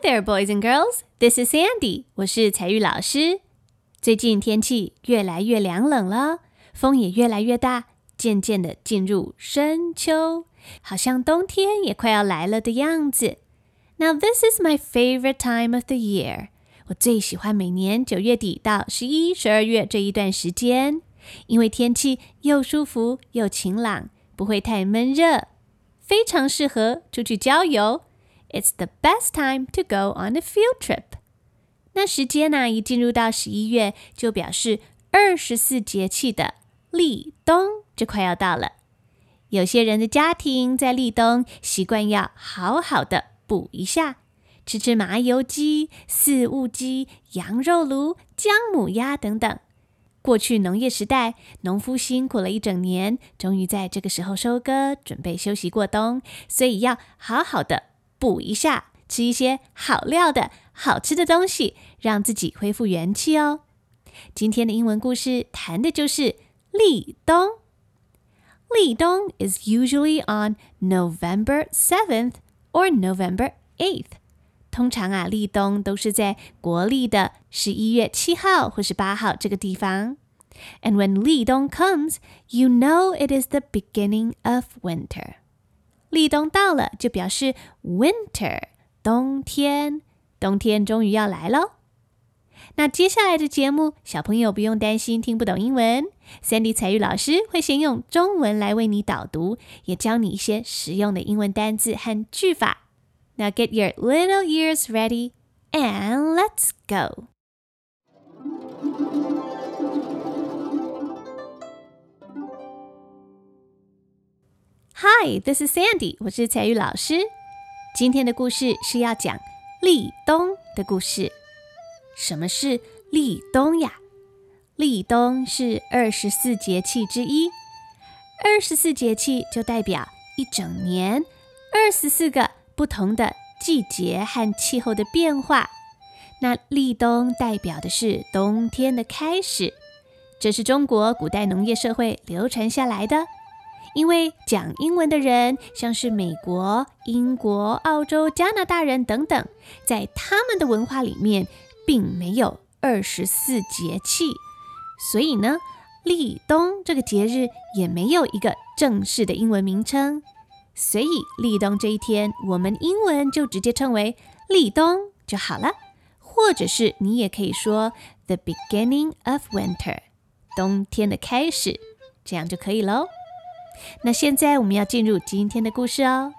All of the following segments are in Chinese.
There, boys and girls. This is Sandy. 我是彩玉老师。最近天气越来越凉冷了，风也越来越大，渐渐的进入深秋，好像冬天也快要来了的样子。Now, this is my favorite time of the year. 我最喜欢每年九月底到十一、十二月这一段时间，因为天气又舒服又晴朗，不会太闷热，非常适合出去郊游。It's the best time to go on a field trip。那时间呢，一进入到十一月，就表示二十四节气的立冬就快要到了。有些人的家庭在立冬习惯要好好的补一下，吃吃麻油鸡、四物鸡、羊肉炉、姜母鸭等等。过去农业时代，农夫辛苦了一整年，终于在这个时候收割，准备休息过冬，所以要好好的。补一下，吃一些好料的好吃的东西，让自己恢复元气哦。今天的英文故事谈的就是立冬。立冬 is usually on November seventh or November eighth。通常啊，立冬都是在国历的十一月七号或是八号这个地方。And when 立冬 comes, you know it is the beginning of winter. 立冬到了，就表示 winter 冬天，冬天终于要来喽。那接下来的节目，小朋友不用担心听不懂英文，Sandy 采玉老师会先用中文来为你导读，也教你一些实用的英文单字和句法。Now get your little ears ready and let's go. Hi, this is Sandy. 我是彩玉老师。今天的故事是要讲立冬的故事。什么是立冬呀？立冬是二十四节气之一。二十四节气就代表一整年二十四个不同的季节和气候的变化。那立冬代表的是冬天的开始。这是中国古代农业社会流传下来的。因为讲英文的人，像是美国、英国、澳洲、加拿大人等等，在他们的文化里面，并没有二十四节气，所以呢，立冬这个节日也没有一个正式的英文名称。所以立冬这一天，我们英文就直接称为立冬就好了，或者是你也可以说 The beginning of winter，冬天的开始，这样就可以喽。那现在我们要进入今天的故事哦。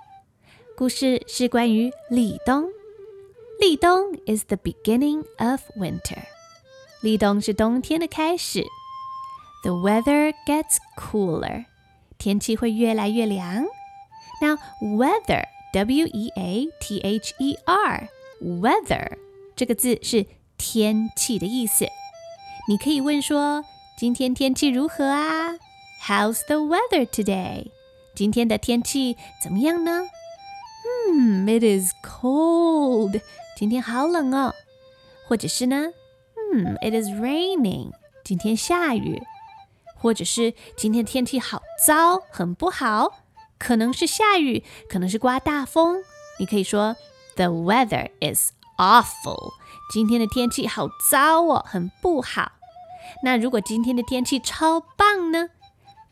故事是关于立冬。立冬 is the beginning of winter。立冬是冬天的开始。The weather gets cooler。天气会越来越凉。Now weather, W-E-A-T-H-E-R, weather 这个字是天气的意思。你可以问说，今天天气如何啊？How's the weather today? 今天的天气怎么样呢？嗯，It is cold. 今天好冷哦。或者是呢，嗯，It is raining. 今天下雨。或者是今天天气好糟，很不好，可能是下雨，可能是刮大风。你可以说 The weather is awful. 今天的天气好糟哦，很不好。那如果今天的天气超棒呢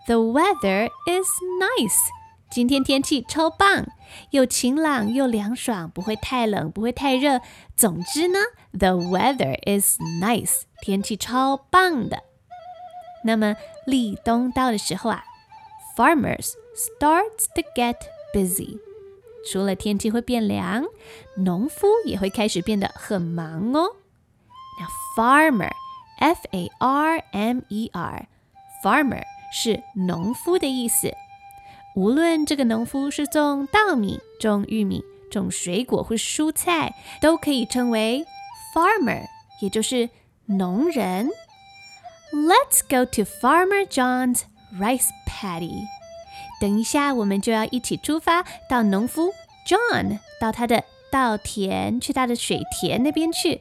？The weather is nice. 今天天气超棒，又晴朗又凉爽，不会太冷，不会太热。总之呢，the weather is nice. 天气超棒的。那么立冬到的时候啊，farmers starts to get busy. 除了天气会变凉，农夫也会开始变得很忙哦。Now farmer, F-A-R-M-E-R, farmer. 是农夫的意思。无论这个农夫是种稻米、种玉米、种水果或蔬菜，都可以称为 farmer，也就是农人。Let's go to Farmer John's rice paddy。等一下，我们就要一起出发到农夫 John 到他的稻田，去他的水田那边去，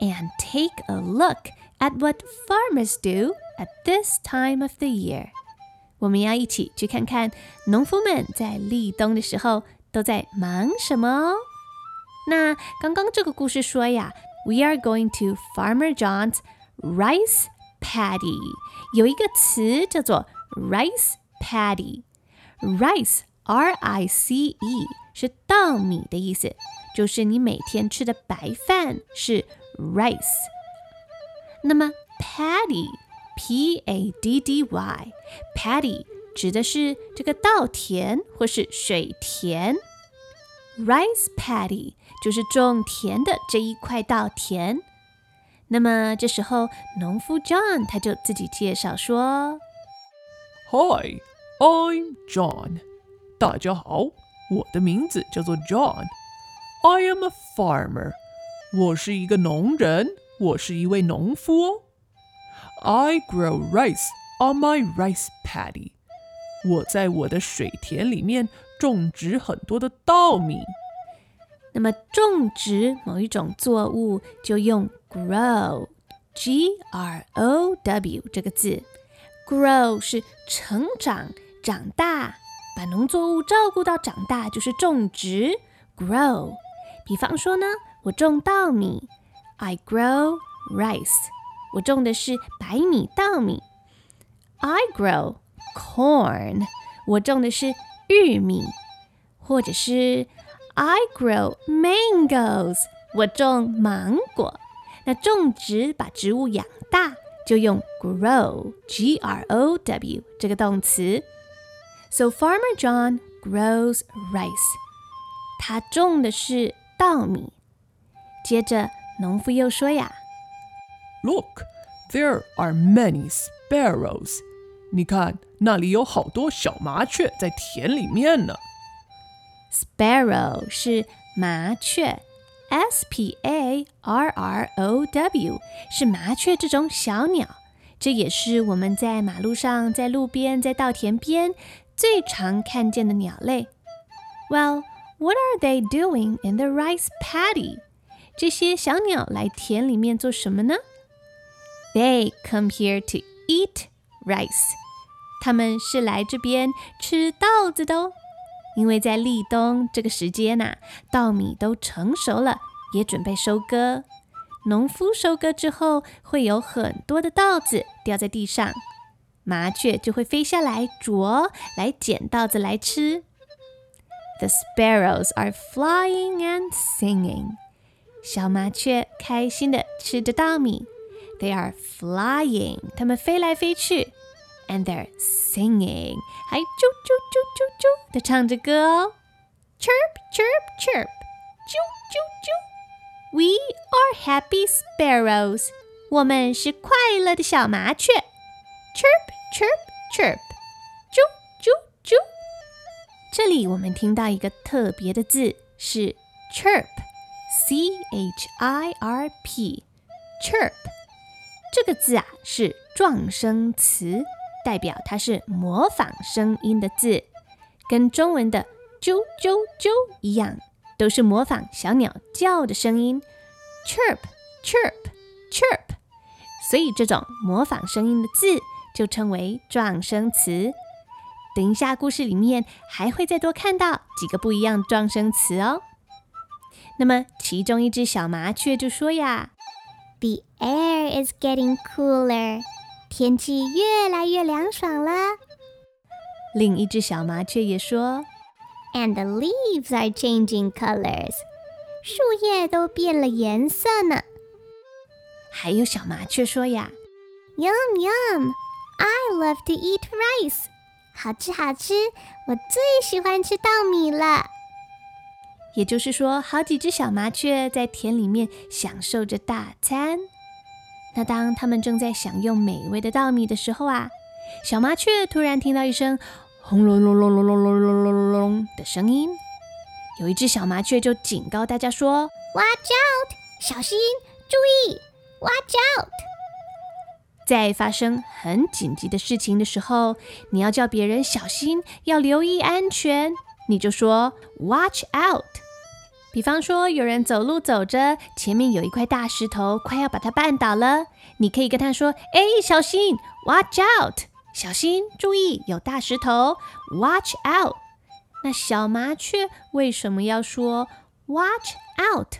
and take a look at what farmers do At this time of the year，我们要一起去看看农夫们在立冬的时候都在忙什么哦。那刚刚这个故事说呀，We are going to Farmer John's rice paddy，有一个词叫做 rice paddy。rice，R-I-C-E，是稻米的意思，就是你每天吃的白饭是 rice。那么 paddy P a d d y，paddy 指的是这个稻田或是水田。rice paddy 就是种田的这一块稻田。那么这时候，农夫 John 他就自己介绍说：“Hi, I'm John。大家好，我的名字叫做 John。I am a farmer。我是一个农人，我是一位农夫哦。I grow rice on my rice paddy。我在我的水田里面。”种植很多的稻米，那么种植某一种作物就用 grow，G R O W 这个字，grow 是成长、长大，把农作物照顾到长大就是种植 grow。比方说呢，我种稻米，I grow rice，我种的是白米、稻米；I grow corn，我种的是。玉米，或者是 I grow mangoes，我种芒果。那种植把植物养大，就用 grow，G R O W 这个动词。So Farmer John grows rice，他种的是稻米。接着农夫又说呀 ，Look, there are many sparrows。你看，那里有好多小麻雀在田里面呢。Sparrow 是麻雀，S-P-A-R-R-O-W 是麻雀这种小鸟。这也是我们在马路上、在路边、在稻田边最常看见的鸟类。Well, what are they doing in the rice paddy？这些小鸟来田里面做什么呢 ？They come here to eat rice，他们是来这边吃稻子的哦。因为在立冬这个时间呐、啊，稻米都成熟了，也准备收割。农夫收割之后，会有很多的稻子掉在地上，麻雀就会飞下来啄，来捡稻子来吃。The sparrows are flying and singing。小麻雀开心地吃着稻米。They are flying，它们飞来飞去。And they're singing，还啾啾啾啾啾的唱着歌哦。Chirp chirp chirp，啾啾啾。We are happy sparrows，我们是快乐的小麻雀。Chirp chirp chirp，啾啾啾。这里我们听到一个特别的字是 chirp，C H I R P，chirp。 这个字啊是撞声词。代表它是模仿声音的字，跟中文的啾啾啾一样，都是模仿小鸟叫的声音，chirp chirp chirp。所以这种模仿声音的字就称为撞声词。等一下故事里面还会再多看到几个不一样的状声词哦。那么其中一只小麻雀就说呀第 air is getting cooler。”天气越来越凉爽了。另一只小麻雀也说：“And the leaves are changing colors。”树叶都变了颜色呢。还有小麻雀说呀：“Yum yum, I love to eat rice。”好吃好吃，我最喜欢吃稻米了。也就是说，好几只小麻雀在田里面享受着大餐。 那当他们正在享用美味的稻米的时候啊，小麻雀突然听到一声轰隆隆隆隆隆隆隆隆隆的声音，有一只小麻雀就警告大家说：“Watch out，小心，注意，Watch out！” 在发生很紧急的事情的时候，你要叫别人小心，要留意安全，你就说 “Watch out”。比方说，有人走路走着，前面有一块大石头，快要把它绊倒了。你可以跟他说：“哎，小心，Watch out！小心，注意，有大石头，Watch out！” 那小麻雀为什么要说 Watch out！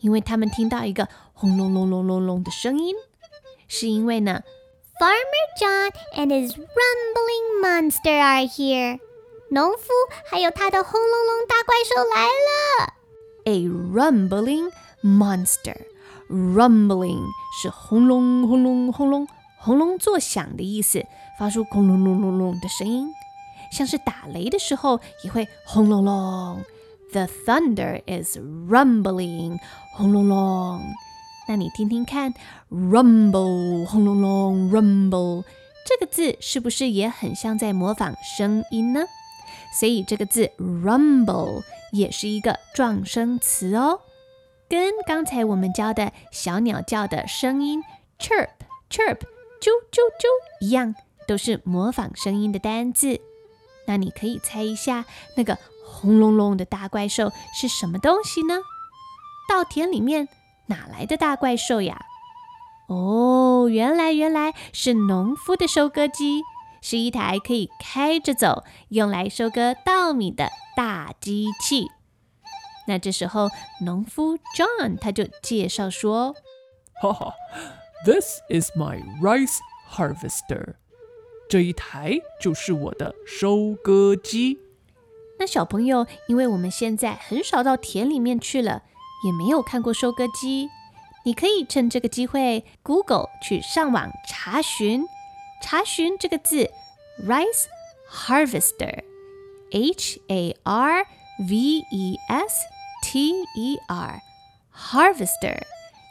因为他们听到一个轰隆隆隆隆隆的声音，是因为呢，Farmer John and his rumbling monster are here。农夫还有他的轰隆隆大怪兽来了。A rumbling monster。Rumbling 是轰隆轰隆轰隆轰隆作响的意思，发出轰隆隆隆隆的声音，像是打雷的时候也会轰隆隆。The thunder is rumbling，轰隆隆。那你听听看，rumble，轰隆隆，rumble 这个字是不是也很像在模仿声音呢？所以这个字 rumble 也是一个状声词哦。跟刚才我们教的小鸟叫的声音 chirp chirp 啾啾啾一样，都是模仿声音的单字。那你可以猜一下，那个轰隆隆的大怪兽是什么东西呢？稻田里面哪来的大怪兽呀？哦，原来原来是农夫的收割机，是一台可以开着走，用来收割稻米的大机器。那这时候，农夫 John 他就介绍说：“哈哈，This is my rice harvester。这一台就是我的收割机。”那小朋友，因为我们现在很少到田里面去了，也没有看过收割机，你可以趁这个机会 Google 去上网查询，查询这个字 rice harvester，H A R V E S。T E R harvester，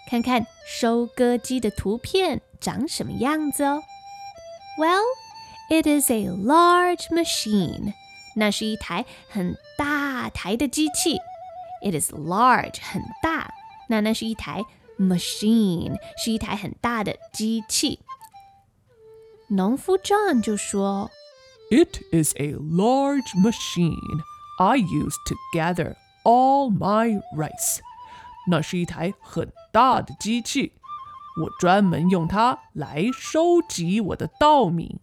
看看收割机的图片长什么样子哦。Well, it is a large machine。那是一台很大台的机器。It is large，很大。那那是一台 machine，是一台很大的机器。 农夫 John 就说：“It is a large machine I use to gather。” All my rice，那是一台很大的机器，我专门用它来收集我的稻米。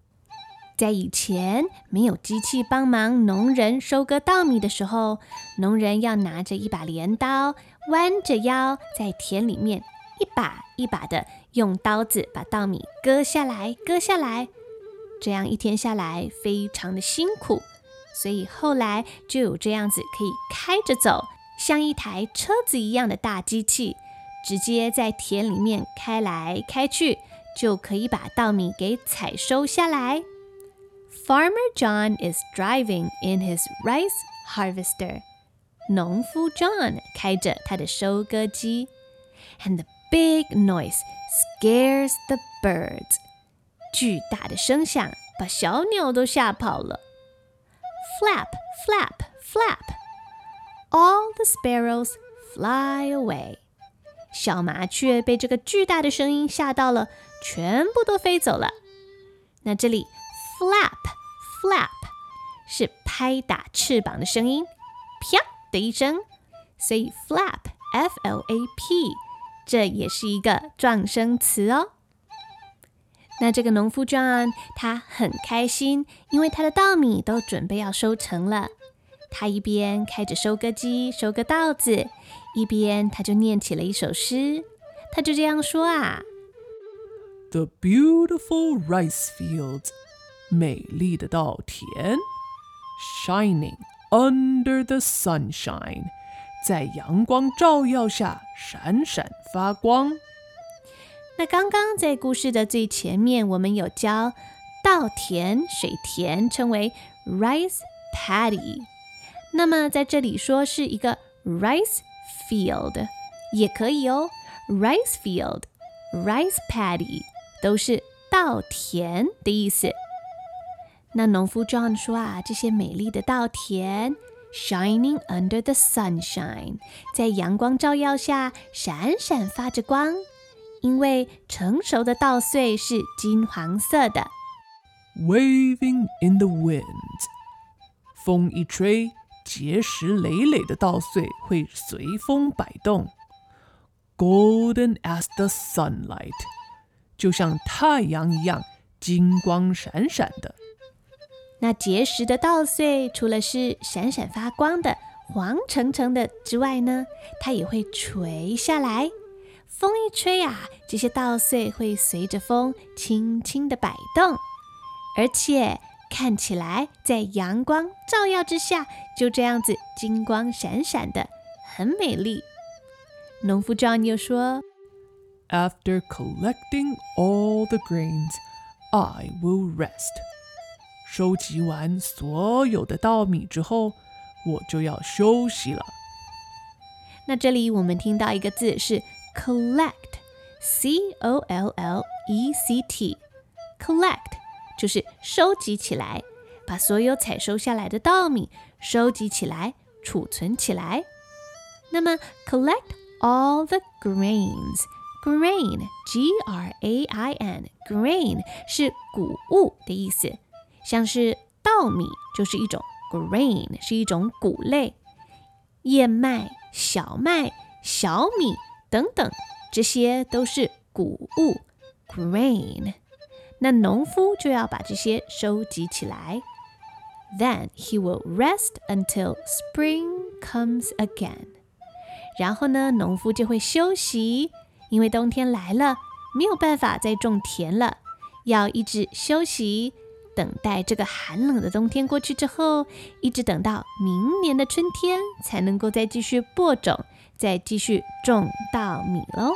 在以前没有机器帮忙农人收割稻米的时候，农人要拿着一把镰刀，弯着腰在田里面一把一把的用刀子把稻米割下来，割下来，这样一天下来非常的辛苦。所以后来就有这样子可以开着走，像一台车子一样的大机器，直接在田里面开来开去，就可以把稻米给采收下来。Farmer John is driving in his rice harvester。农夫 John 开着他的收割机，and the big noise scares the birds。巨大的声响把小鸟都吓跑了。Flap, flap, flap. All the sparrows fly away. 小麻雀被这个巨大的声音吓到了，全部都飞走了。那这里 flap, flap 是拍打翅膀的声音，啪的一声，所以 flap, F-L-A-P 这也是一个状声词哦。那这个农夫 John 他很开心，因为他的稻米都准备要收成了。他一边开着收割机收割稻子，一边他就念起了一首诗。他就这样说啊：“The beautiful rice fields，美丽的稻田，shining under the sunshine，在阳光照耀下闪闪发光。”那刚刚在故事的最前面，我们有教稻田、水田称为 rice paddy。那么在这里说是一个 rice field 也可以哦，rice field、rice paddy 都是稻田的意思。那农夫 John 说啊，这些美丽的稻田 shining under the sunshine，在阳光照耀下闪闪发着光。因为成熟的稻穗是金黄色的，waving in the wind，风一吹，结实累累的稻穗会随风摆动，golden as the sunlight，就像太阳一样金光闪闪的。 那结实的稻穗除了是闪闪发光的，黄澄澄的之外呢，它也会垂下来。风一吹啊，这些稻穗会随着风轻轻地摆动，而且看起来在阳光照耀之下，就这样子金光闪闪的，很美丽。农夫 John 又说：“After collecting all the grains, I will rest.” 收集完所有的稻米之后，我就要休息了。那这里我们听到一个字是 collect，c o l l e c t，collect 就是收集起来，把所有采收下来的稻米收集起来，储存起来。那么 collect all the grains，grain，g r a i n，grain 是谷物的意思。像是稻米就是一种 grain，是一种谷类；燕麦、小麦、小米等等，这些都是谷物 grain。那农夫就要把这些收集起来。Then he will rest until spring comes again。然后呢，农夫就会休息，因为冬天来了，没有办法再种田了，要一直休息。等待这个寒冷的冬天过去之后，一直等到明年的春天，才能够再继续播种，再继续种稻米喽。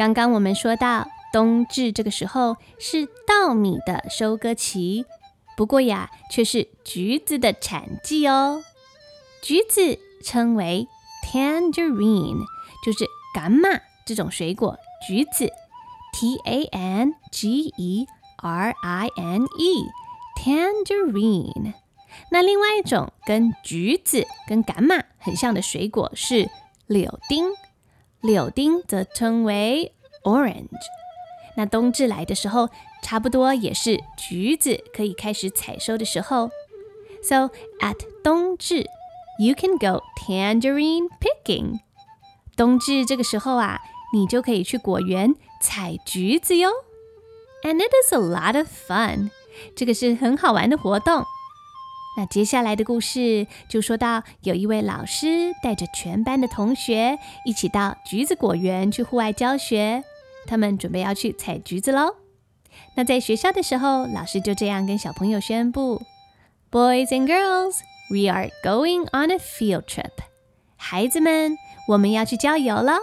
刚刚我们说到，冬至这个时候是稻米的收割期，不过呀，却是橘子的产季哦。橘子称为 tangerine，就是柑嘛这种水果，橘子 t a n g e r i n e，tangerine。那另外一种跟橘子跟柑嘛很像的水果是柳丁。柳丁则称为 orange。那冬至来的时候，差不多也是橘子可以开始采收的时候。So at 冬至，you can go tangerine picking。冬至这个时候啊，你就可以去果园采橘子哟。And it is a lot of fun。这个是很好玩的活动。那接下来的故事就说到，有一位老师带着全班的同学一起到橘子果园去户外教学，他们准备要去采橘子喽。那在学校的时候，老师就这样跟小朋友宣布：“Boys and girls, we are going on a field trip。”孩子们，我们要去郊游了。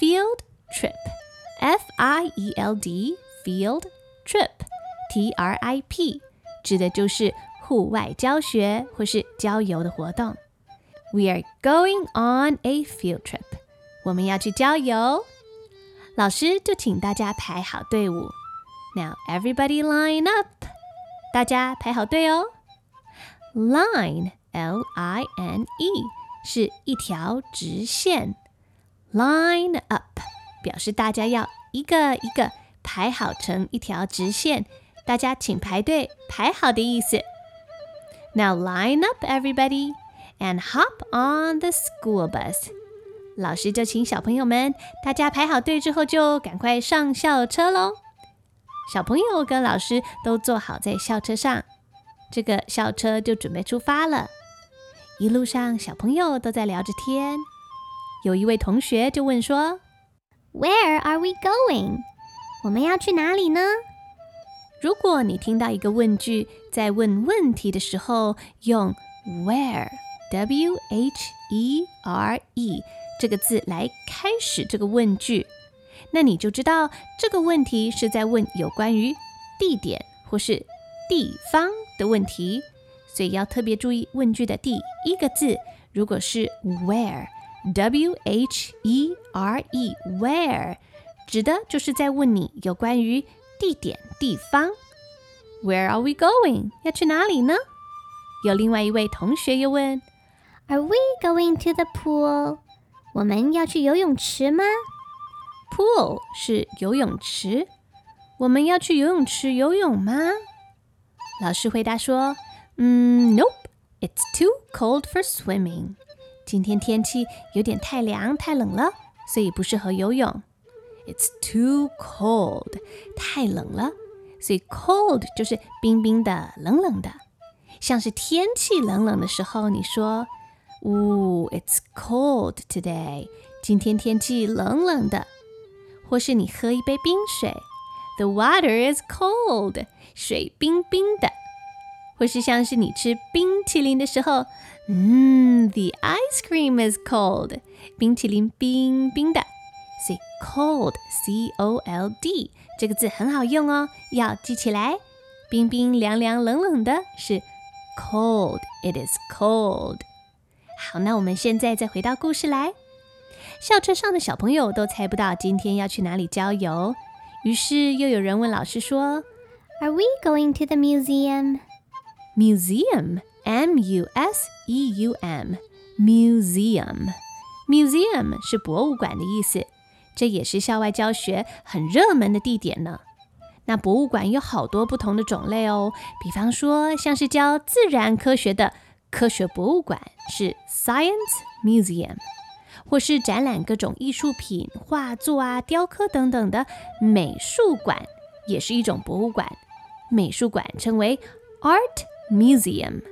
Field trip，F-I-E-L-D，field trip，T-R-I-P，指的就是。户外教学或是郊游的活动，We are going on a field trip。我们要去郊游，老师就请大家排好队伍。Now everybody line up，大家排好队哦。Line，L-I-N-E，是一条直线。Line up 表示大家要一个一个排好成一条直线，大家请排队，排好的意思。Now line up, everybody, and hop on the school bus. 老师就请小朋友们，大家排好队之后，就赶快上校车喽。小朋友跟老师都坐好在校车上，这个校车就准备出发了。一路上，小朋友都在聊着天。有一位同学就问说：“Where are we going？” 我们要去哪里呢？如果你听到一个问句，在问问题的时候用 where，w h e r e 这个字来开始这个问句，那你就知道这个问题是在问有关于地点或是地方的问题，所以要特别注意问句的第一个字，如果是 where，w h e r e，where，指的就是在问你有关于地点、地方，Where are we going？要去哪里呢？有另外一位同学又问，Are we going to the pool？我们要去游泳池吗？Pool 是游泳池我们要去游泳池游泳吗？老师回答说：“嗯，Nope, it's too cold for swimming。今天天气有点太凉太冷了，所以不适合游泳。It's too cold，太冷了，所以 cold 就是冰冰的、冷冷的，像是天气冷冷的时候，你说，呜，It's cold today。今天天气冷冷的，或是你喝一杯冰水。” The water is cold，水冰冰的，或是像是你吃冰淇淋的时候，嗯，The ice cream is cold，冰淇淋冰冰的。所以 cold，C-O-L-D 这个字很好用哦，要记起来。冰冰凉凉冷冷的是 cold，It is cold。 好，那我们现在再回到故事来。校车上的小朋友都猜不到今天要去哪里郊游。于是又有人问老师说：“Are we going to the museum?” Museum, M-U-S-E-U-M, museum, museum 是博物馆的意思。这也是校外教学很热门的地点呢。那博物馆有好多不同的种类哦，比方说像是教自然科学的科学博物馆是 Science Museum。或是展览各种艺术品、画作啊、雕刻等等的美术馆，也是一种博物馆。美术馆称为 Art Museum，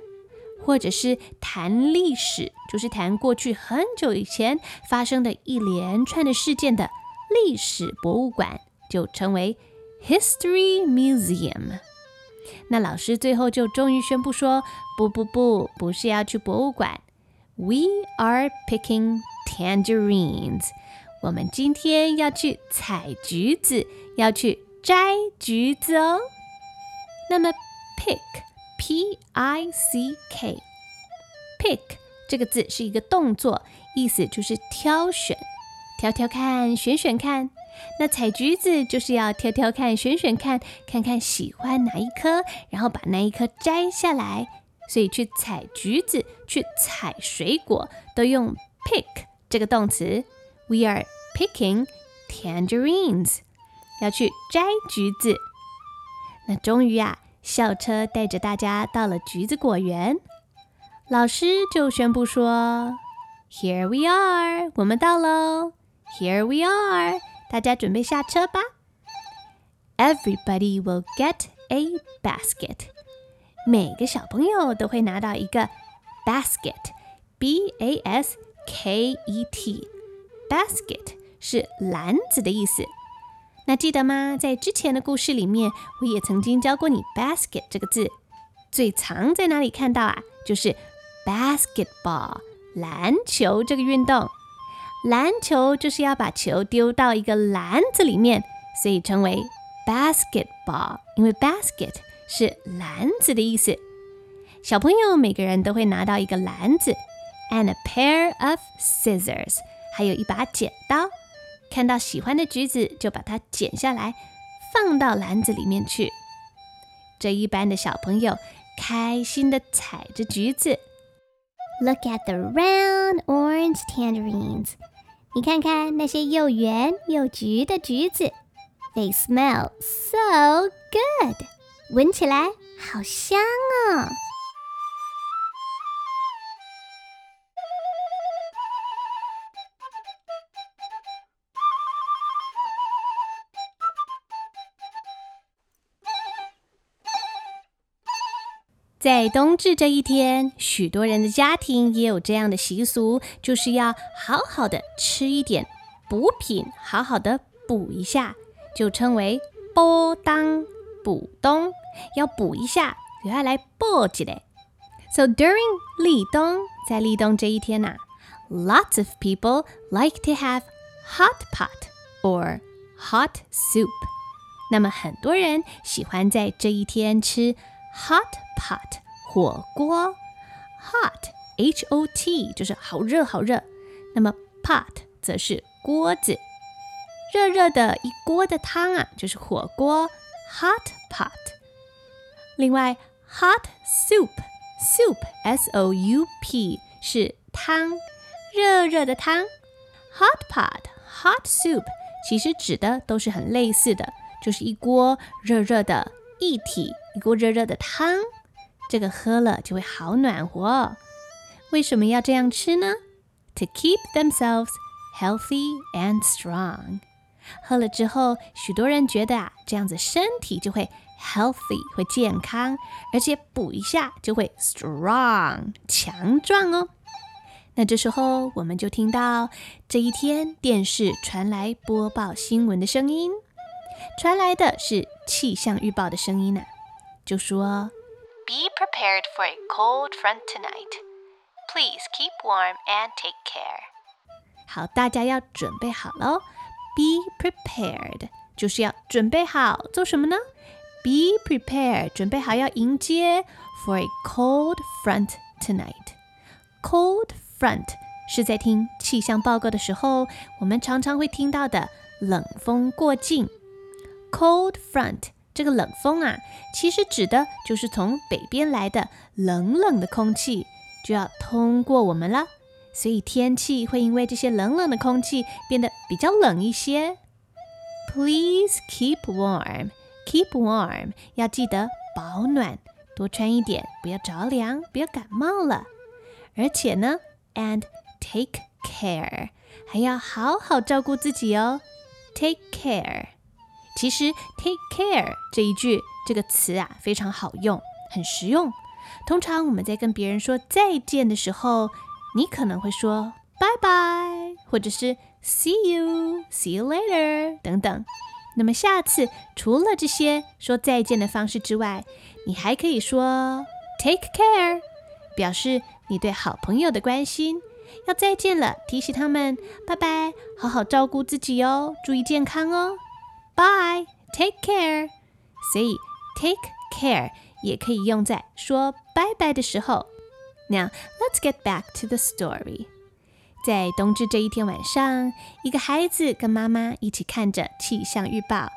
或者是谈历史，就是谈过去很久以前发生的一连串的事件的历史博物馆，就称为 History Museum。那老师最后就终于宣布说：不不不，不是要去博物馆，We are picking。Tangerines，我们今天要去采橘子，要去摘橘子哦。那么，pick，P-I-C-K，pick 这个字是一个动作，意思就是挑选，挑挑看，选选看。那采橘子就是要挑挑看，选选看，看看喜欢哪一颗，然后把那一颗摘下来。所以去采橘子，去采水果都用 pick。这个动词，We are picking tangerines，要去摘橘子。那终于啊，校车带着大家到了橘子果园，老师就宣布说：“Here we are，我们到喽！Here we are，大家准备下车吧。Everybody will get a basket，每个小朋友都会拿到一个 basket，B-A-S。K E T basket 是篮子的意思。那记得吗？在之前的故事里面，我也曾经教过你 basket 这个字。最常在哪里看到啊？就是 basketball 篮球这个运动。篮球就是要把球丢到一个篮子里面，所以称为 basketball。因为 basket 是篮子的意思。小朋友每个人都会拿到一个篮子。And a pair of scissors，还有一把剪刀。看到喜欢的橘子，就把它剪下来，放到篮子里面去。这一班的小朋友开心地采着橘子。Look at the round orange tangerines，你看看那些又圆又橘的橘子。They smell so good，闻起来好香哦。在冬至这一天，许多人的家庭也有这样的习俗，就是要好好的吃一点补品，好好的补一下，就称为补冬。补冬要补一下，就要来补一下。So during 立冬，在立冬这一天呐、，lots of people like to have hot pot or hot soup。那么很多人喜欢在这一天吃。Hot pot 火锅，hot H O T 就是好热好热，那么 pot 则是锅子，热热的一锅的汤啊，就是火锅 hot pot。另外 hot soup soup S O U P 是汤，热热的汤。Hot pot hot soup 其实指的都是很类似的。就是一锅热热的液体，一锅热热的汤。这个喝了就会好暖和。为什么要这样吃呢？To keep themselves healthy and strong。喝了之后，许多人觉得啊，这样子身体就会 healthy，会健康，而且补一下就会 strong，强壮哦。那这时候，我们就听到这一天电视传来播报新闻的声音，传来的是气象预报的声音呢、就说：“Be prepared for a cold front tonight. Please keep warm and take care.” 好，大家要准备好喽。Be prepared 就是要准备好做什么呢？Be prepared 准备好要迎接 for a cold front tonight. Cold front 是在听气象报告的时候，我们常常会听到的冷风过境。Cold front 这个冷风啊，其实指的就是从北边来的冷冷的空气，就要通过我们了。所以天气会因为这些冷冷的空气变得比较冷一些。Please keep warm, keep warm，要记得保暖，多穿一点，不要着凉，不要感冒了。而且呢，and take care，还要好好照顾自己哦。Take care，其实 take care 这一句这个词啊非常好用，很实用。通常我们在跟别人说再见的时候，你可能会说拜拜，或者是 see you，see you later 等等。那么下次除了这些说再见的方式之外，你还可以说 take care，表示你对好朋友的关心。要再见了，提醒他们拜拜，好好照顾自己哦，注意健康哦。Bye，take care。所以 take care 也可以用在说拜拜的时候。Now let's get back to the story. 在冬至这一天晚上，一个孩子跟妈妈一起看着气象预报。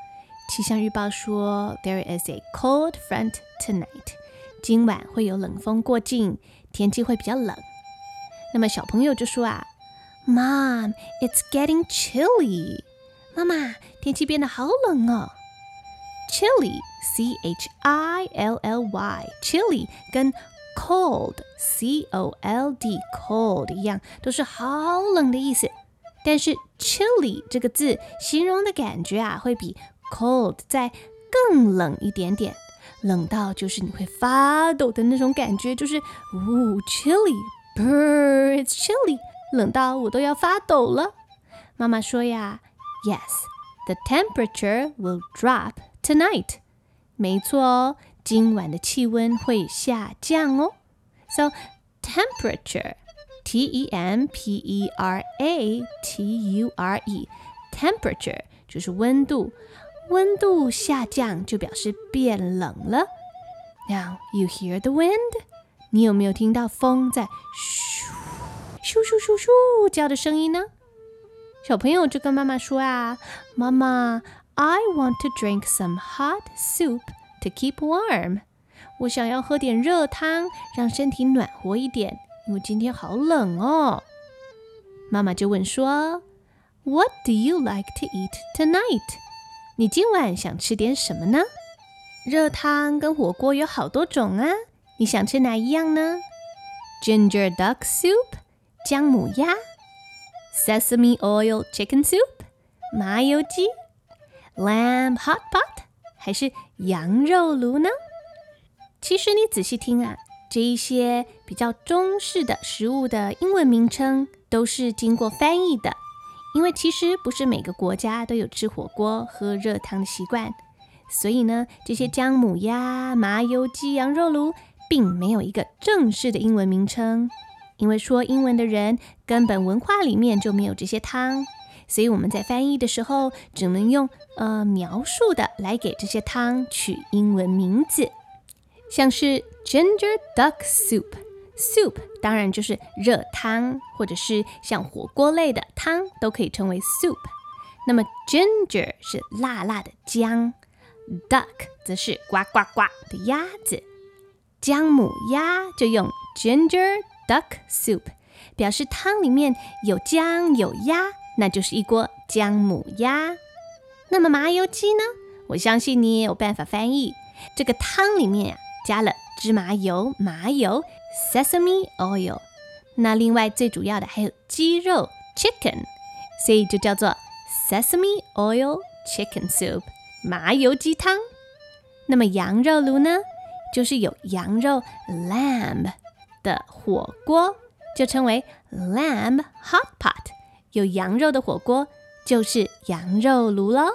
气象预报说，There is a cold front tonight. 今晚会有冷风过境，天气会比较冷。那么小朋友就说啊，Mom, it's getting chilly. 妈妈， 天气变得好冷哦。Chilly, C-H-I-L-L-Y, chilly 跟 Cold, C-O-L-D, cold 一样，都是好冷的意思。但是 chilly 这个字形容的感觉啊，会比 cold 再更冷一点点，冷到就是你会发抖的那种感觉，就是呜 chilly, brr, it's chilly，冷到我都要发抖了。妈妈说呀，Yes, the temperature will drop tonight。没错哦。今晚的气温会下降哦，so temperature, T-E-M-P-E-R-A-T-U-R-E，temperature 就是温度，温度下降就表示变冷了。Now you hear the wind？你有没有听到风在咻咻咻咻咻叫的声音呢？ 小朋友就跟妈妈说啊，妈妈，I want to drink some hot soup。To keep warm，我想要喝点热汤，让身体暖和一点，因为今天好冷哦。妈妈就问说：“What do you like to eat tonight？” 你今晚想吃点什么呢？热汤跟火锅有好多种啊，你想吃哪一样呢？Ginger duck soup，姜母鸭；Sesame oil chicken soup，麻油鸡；Lamb hot pot。还是羊肉炉呢？其实你仔细听啊，这一些比较中式的食物的英文名称都是经过翻译的，因为其实不是每个国家都有吃火锅、喝热汤的习惯，所以呢，这些姜母鸭、麻油鸡、羊肉炉并没有一个正式的英文名称，因为说英文的人根本文化里面就没有这些汤。所以我们在翻译的时候，只能用呃描述的来给这些汤取英文名字，像是 ginger duck soup，soup 当然就是热汤，或者是像火锅类的汤都可以称为 soup。那么 ginger 是辣辣的姜，duck 则是呱呱呱的鸭子，姜母鸭就用 ginger duck soup，表示汤里面有姜有鸭。那就是一锅姜母鸭。那么麻油鸡呢？我相信你也有办法翻译。这个汤里面啊，加了芝麻油、麻油 （sesame oil），那另外最主要的还有鸡肉 （chicken），所以就叫做 sesame oil chicken soup，麻油鸡汤。那么羊肉炉呢，就是有羊肉 （lamb） 的火锅，就称为 lamb hot pot。有羊肉的火锅就是羊肉炉喽。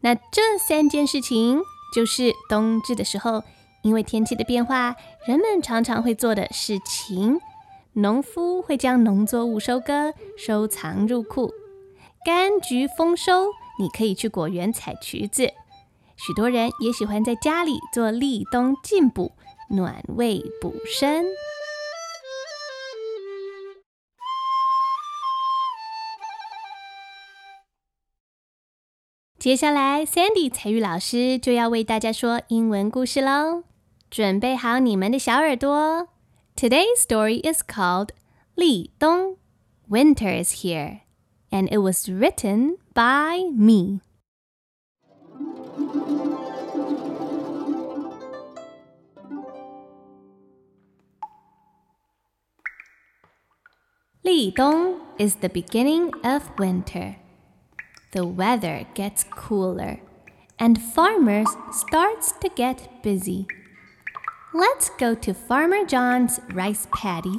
那这三件事情，就是冬至的时候，因为天气的变化，人们常常会做的事情。农夫会将农作物收割，收藏入库。柑橘丰收，你可以去果园采橘子。许多人也喜欢在家里做立冬进补，暖胃补身。接下来，Sandy 采玉老师就要为大家说英文故事喽，准备好你们的小耳朵。Today's story is called 立冬 Winter is here, and it was written by me. 立冬 is the beginning of winter. The weather gets cooler, and farmers starts to get busy. Let's go to Farmer John's rice paddy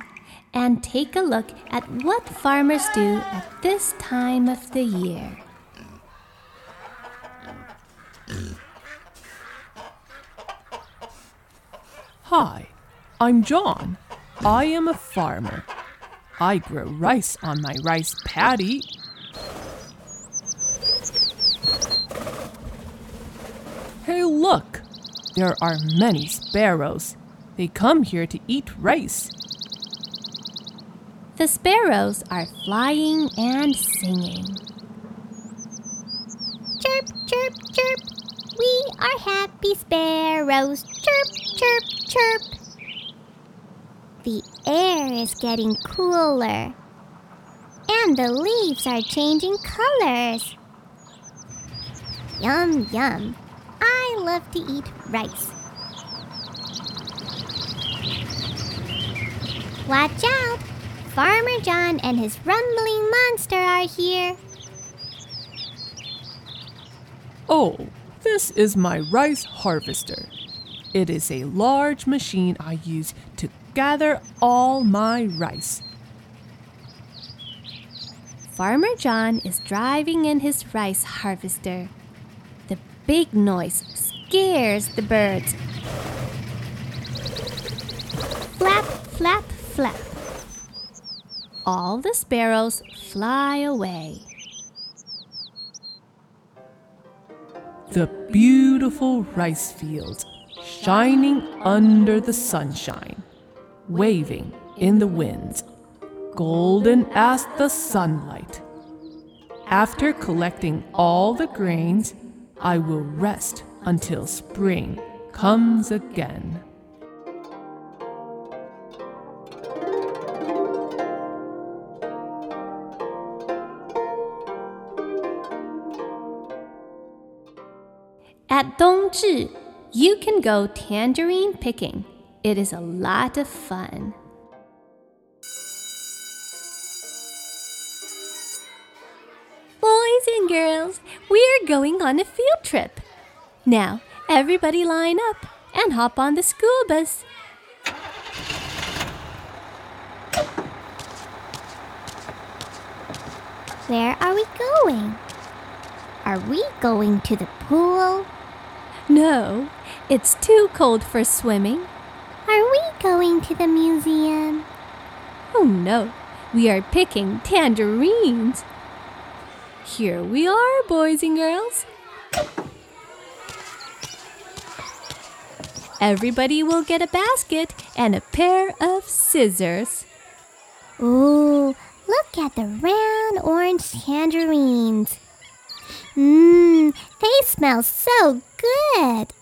and take a look at what farmers do at this time of the year. Hi, I'm John. I am a farmer. I grow rice on my rice paddy look! There are many sparrows. They come here to eat rice. The sparrows are flying and singing. Chirp, chirp, chirp. We are happy sparrows. Chirp, chirp, chirp. The air is getting cooler. And the leaves are changing colors. Yum, yum. I love to eat rice. Watch out! Farmer John and his rumbling monster are here. Oh, this is my rice harvester. It is a large machine I use to gather all my rice. Farmer John is driving in his rice harvester. The big noise scares the birds. Flap, flap, flap. All the sparrows fly away. The beautiful rice fields shining under the sunshine, waving in the winds, golden as the sunlight. After collecting all the grains, I will rest until spring comes again. At Dongzhi, you can go tangerine picking. It is a lot of fun. Girls, we are going on a field trip. Now, everybody line up and hop on the school bus. Where are we going? Are we going to the pool? No, it's too cold for swimming. Are we going to the museum? Oh no, we are picking tangerines. Here we are, boys and girls. Everybody will get a basket and a pair of scissors. Ooh, look at the round orange tangerines. Mmm, they smell so good.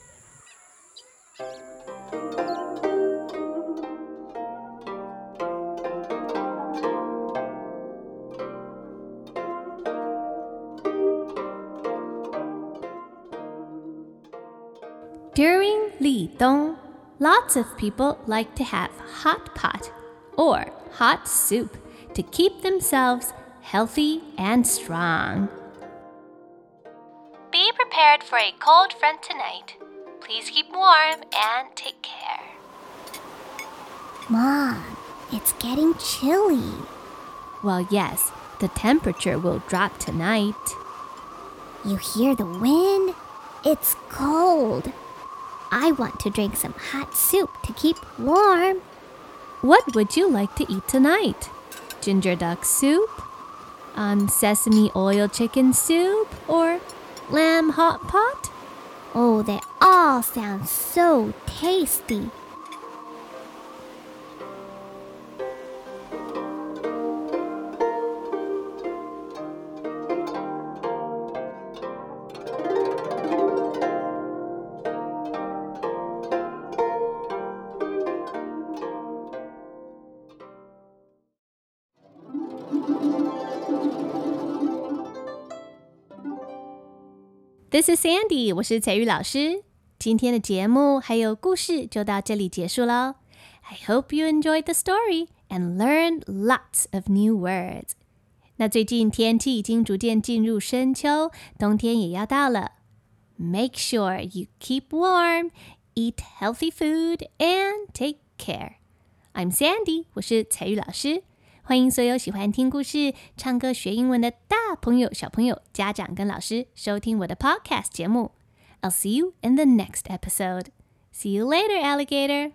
During Li Dong, lots of people like to have hot pot or hot soup to keep themselves healthy and strong. Be prepared for a cold front tonight. Please keep warm and take care. Mom, it's getting chilly. Well, yes, the temperature will drop tonight. You hear the wind? It's cold. I want to drink some hot soup to keep warm. What would you like to eat tonight? Ginger duck soup? Um, sesame oil chicken soup? Or lamb hot pot? Oh, they all sound so tasty. This is Sandy，我是彩玉老师。今天的节目还有故事就到这里结束喽。I hope you enjoyed the story and learned lots of new words。那最近天气已经逐渐进入深秋，冬天也要到了。Make sure you keep warm, eat healthy food, and take care. I'm Sandy，我是彩玉老师。 欢迎所有喜欢听故事唱歌学英文的大朋友小朋友家长跟老师收听我的 podcast 节目 i'll see you in the next episode see you later alligator